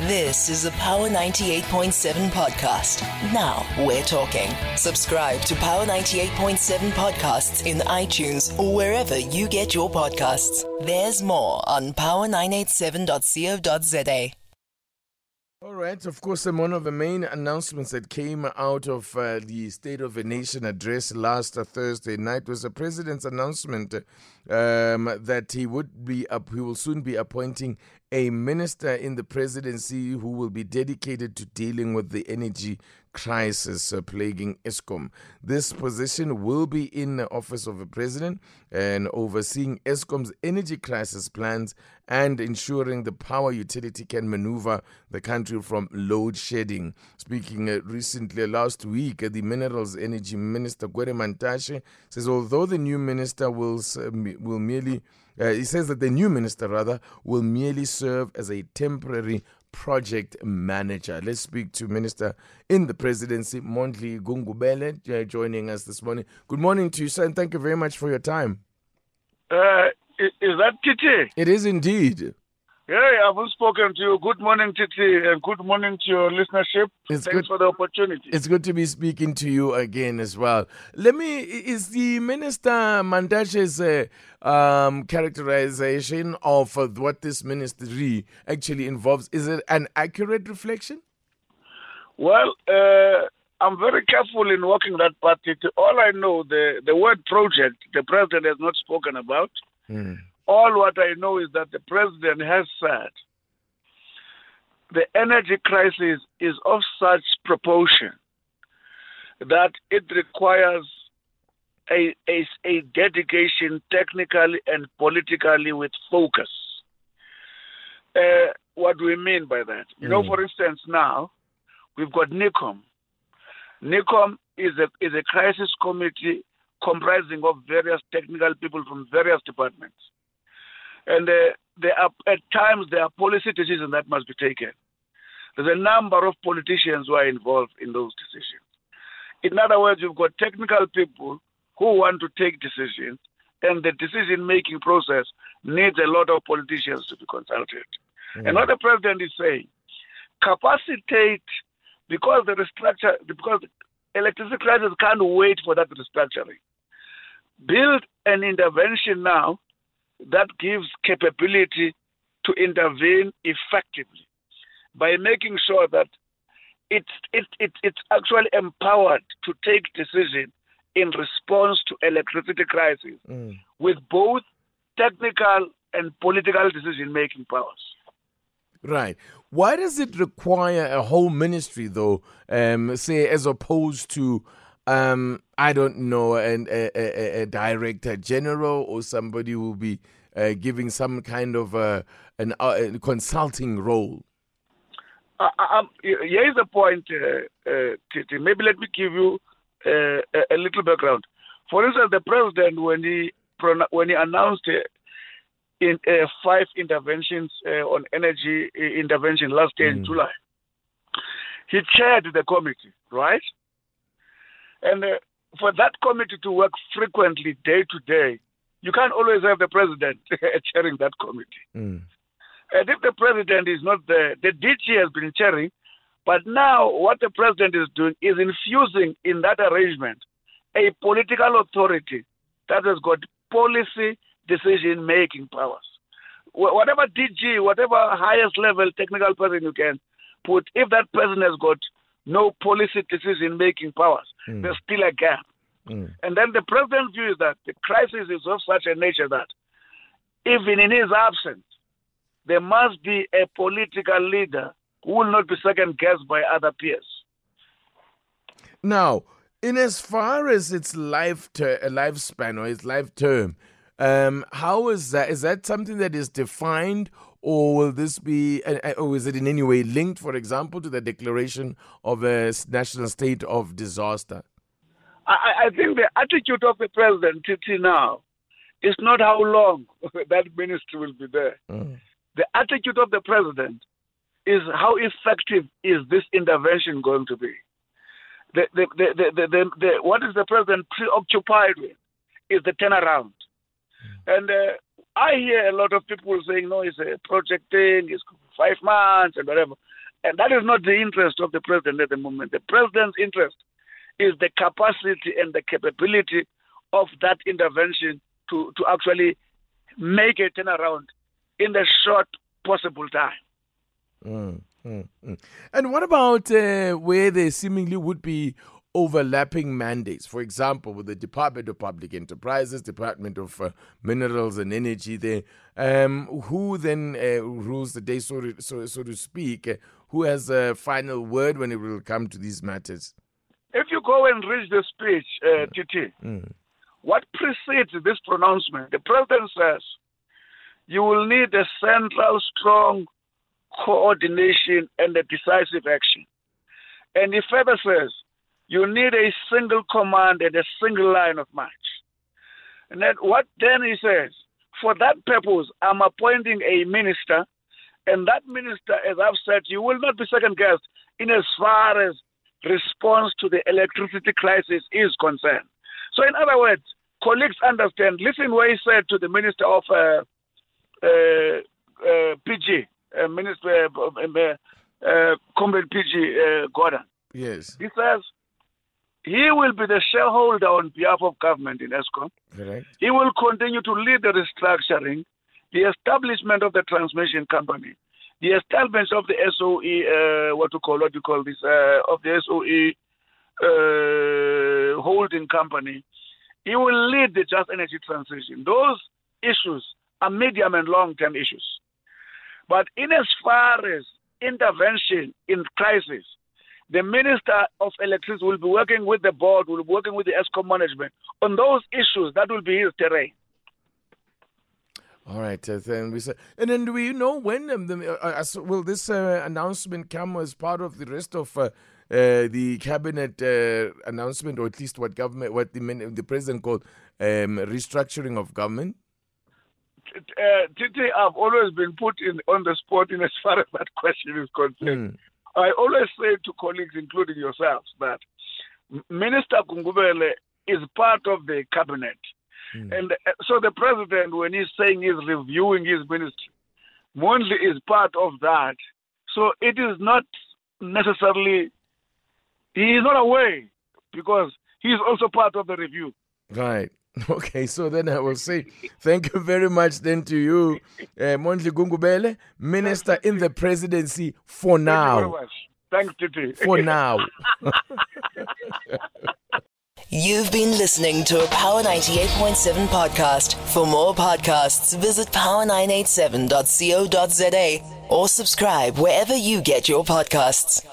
This is a Power 98.7 podcast. Now we're talking. Subscribe to Power 98.7 podcasts in iTunes or wherever you get your podcasts. There's more on power987.co.za. All right. Of course, um, one of the main announcements that came out of uh, the State of the Nation address last Thursday night was the president's announcement um, that he would be up, he will soon be appointing a minister in the presidency who will be dedicated to dealing with the energy crisis uh, plaguing Eskom. This position will be in the office of the president and overseeing Eskom's energy crisis plans and ensuring the power utility can maneuver the country from load shedding. Speaking uh, recently last week, uh, the Minerals Energy Minister Gwede Mantashe says although the new minister will will merely uh, he says that the new minister rather will merely serve as a temporary project manager. Let's speak to Minister in the Presidency, Mondli Gungubele, uh, joining us this morning. Good morning to you, sir, and thank you very much for your time. Uh, is that Titi? It is indeed. Yeah, I haven't spoken to you. Good morning, Titi, and good morning to your listenership. It's Thanks good. for the opportunity. It's good to be speaking to you again as well. Let me, is the Minister Mantashe's uh, um, characterization of uh, what this ministry actually involves, is it an accurate reflection? Well, uh, I'm very careful in working that part. All I know, the, the word project, the president has not spoken about. Mm. All what I know is that the president has said the energy crisis is of such proportion that it requires a, a, a dedication technically and politically with focus. Uh, what do we mean by that? You know, Mm. for instance, now we've got NECOM. NECOM is a, is a crisis committee comprising of various technical people from various departments. And uh, there are, at times there are policy decisions that must be taken. There's a number of politicians who are involved in those decisions. In other words, you've got technical people who want to take decisions, and the decision making process needs a lot of politicians to be consulted. And what the president is saying, capacitate because the restructure because electricity crisis can't wait for that restructuring. Build an intervention now that gives capability to intervene effectively by making sure that it's it, it, it's actually empowered to take decision in response to electricity crisis Mm. with both technical and political decision making powers. Right. Why does it require a whole ministry, though, um, say, as opposed to, um, I don't know, an, a, a, a director general or somebody who will be uh, giving some kind of uh, an uh, a consulting role? Uh, um, here is a point, uh, uh, Titi. Maybe let me give you uh, a, a little background. For instance, the president, when he when he announced uh, in uh, five interventions uh, on energy intervention last year in Mm. July, he chaired the committee, right? And uh, for that committee to work frequently, day to day, you can't always have the president chairing that committee. Mm. And if the president is not there, the DG has been chairing, but now what the president is doing is infusing in that arrangement a political authority that has got policy decision making powers. Whatever DG, whatever highest level technical person you can put, if that person has got no policy decision making powers, Mm. there's still a gap. Mm. And then the president's view is that the crisis is of such a nature that even in his absence, there must be a political leader who will not be second guessed by other peers. Now, in as far as its life ter- uh, lifespan or its life term, um, how is that? Is that something that is defined, or will this be, or is it in any way linked, for example, to the declaration of a national state of disaster? I, I- think the attitude of the president till now is not how long that ministry will be there. Mm. The attitude of the president is how effective is this intervention going to be? The, the, the, the, the, the, the, what is the president preoccupied with is the turnaround. And uh, I hear a lot of people saying, no, it's a project thing, it's five months and whatever. And that is not the interest of the president at the moment. The president's interest is the capacity and the capability of that intervention to, to actually make a turnaround in the short possible time. Mm, mm, mm. And what about uh, where there seemingly would be overlapping mandates? For example, with the Department of Public Enterprises, Department of uh, Minerals and Energy, there, um, who then uh, rules the day, so to, so, so to speak? Uh, who has a final word when it will come to these matters? If you go and read the speech, uh, Titi, mm. what precedes this pronouncement? The president says you will need a central, strong coordination and a decisive action. And he further says you need a single command and a single line of march. And then what then he says, for that purpose, I'm appointing a minister, and that minister, as I've said, you will not be second guessed in as far as response to the electricity crisis is concerned. So, in other words, colleagues understand. Listen what he said to the Minister of uh, uh, uh, PG, uh, Minister uh, uh, Comrade PG Gordhan. Yes. He says he will be the shareholder on behalf of government in Eskom. Correct. He will continue to lead the restructuring, the establishment of the transmission company, the establishment of the SOE, uh, what to call, what you call this, uh, of the SOE uh, holding company. He will lead the just energy transition. Those issues are medium and long term issues. But in as far as intervention in crisis, the Minister of Electricity will be working with the board, will be working with the Eskom management on those issues. That will be his terrain. All right, uh, then we say, and then do we know when um, the, uh, uh, will this uh, announcement come as part of the rest of uh, uh, the cabinet announcement, or at least what government, what the the president called um, restructuring of government? Titi, I've always been put in on the spot in as far as that question is concerned. I always say to colleagues, including yourselves, that Minister Gungubele is part of the cabinet. Mm. And uh, so the president, when he's saying he's reviewing his ministry, Mondli is part of that. So it is not necessarily, he is not away because he is also part of the review. Right. Okay, so then I will say thank you very much then to you, uh, Mondli Gungubele, Minister in the presidency for now. Thank you very much. Thanks, Titi. For now. You've been listening to a Power 98.7 podcast. For more podcasts, visit power987.co.za or subscribe wherever you get your podcasts.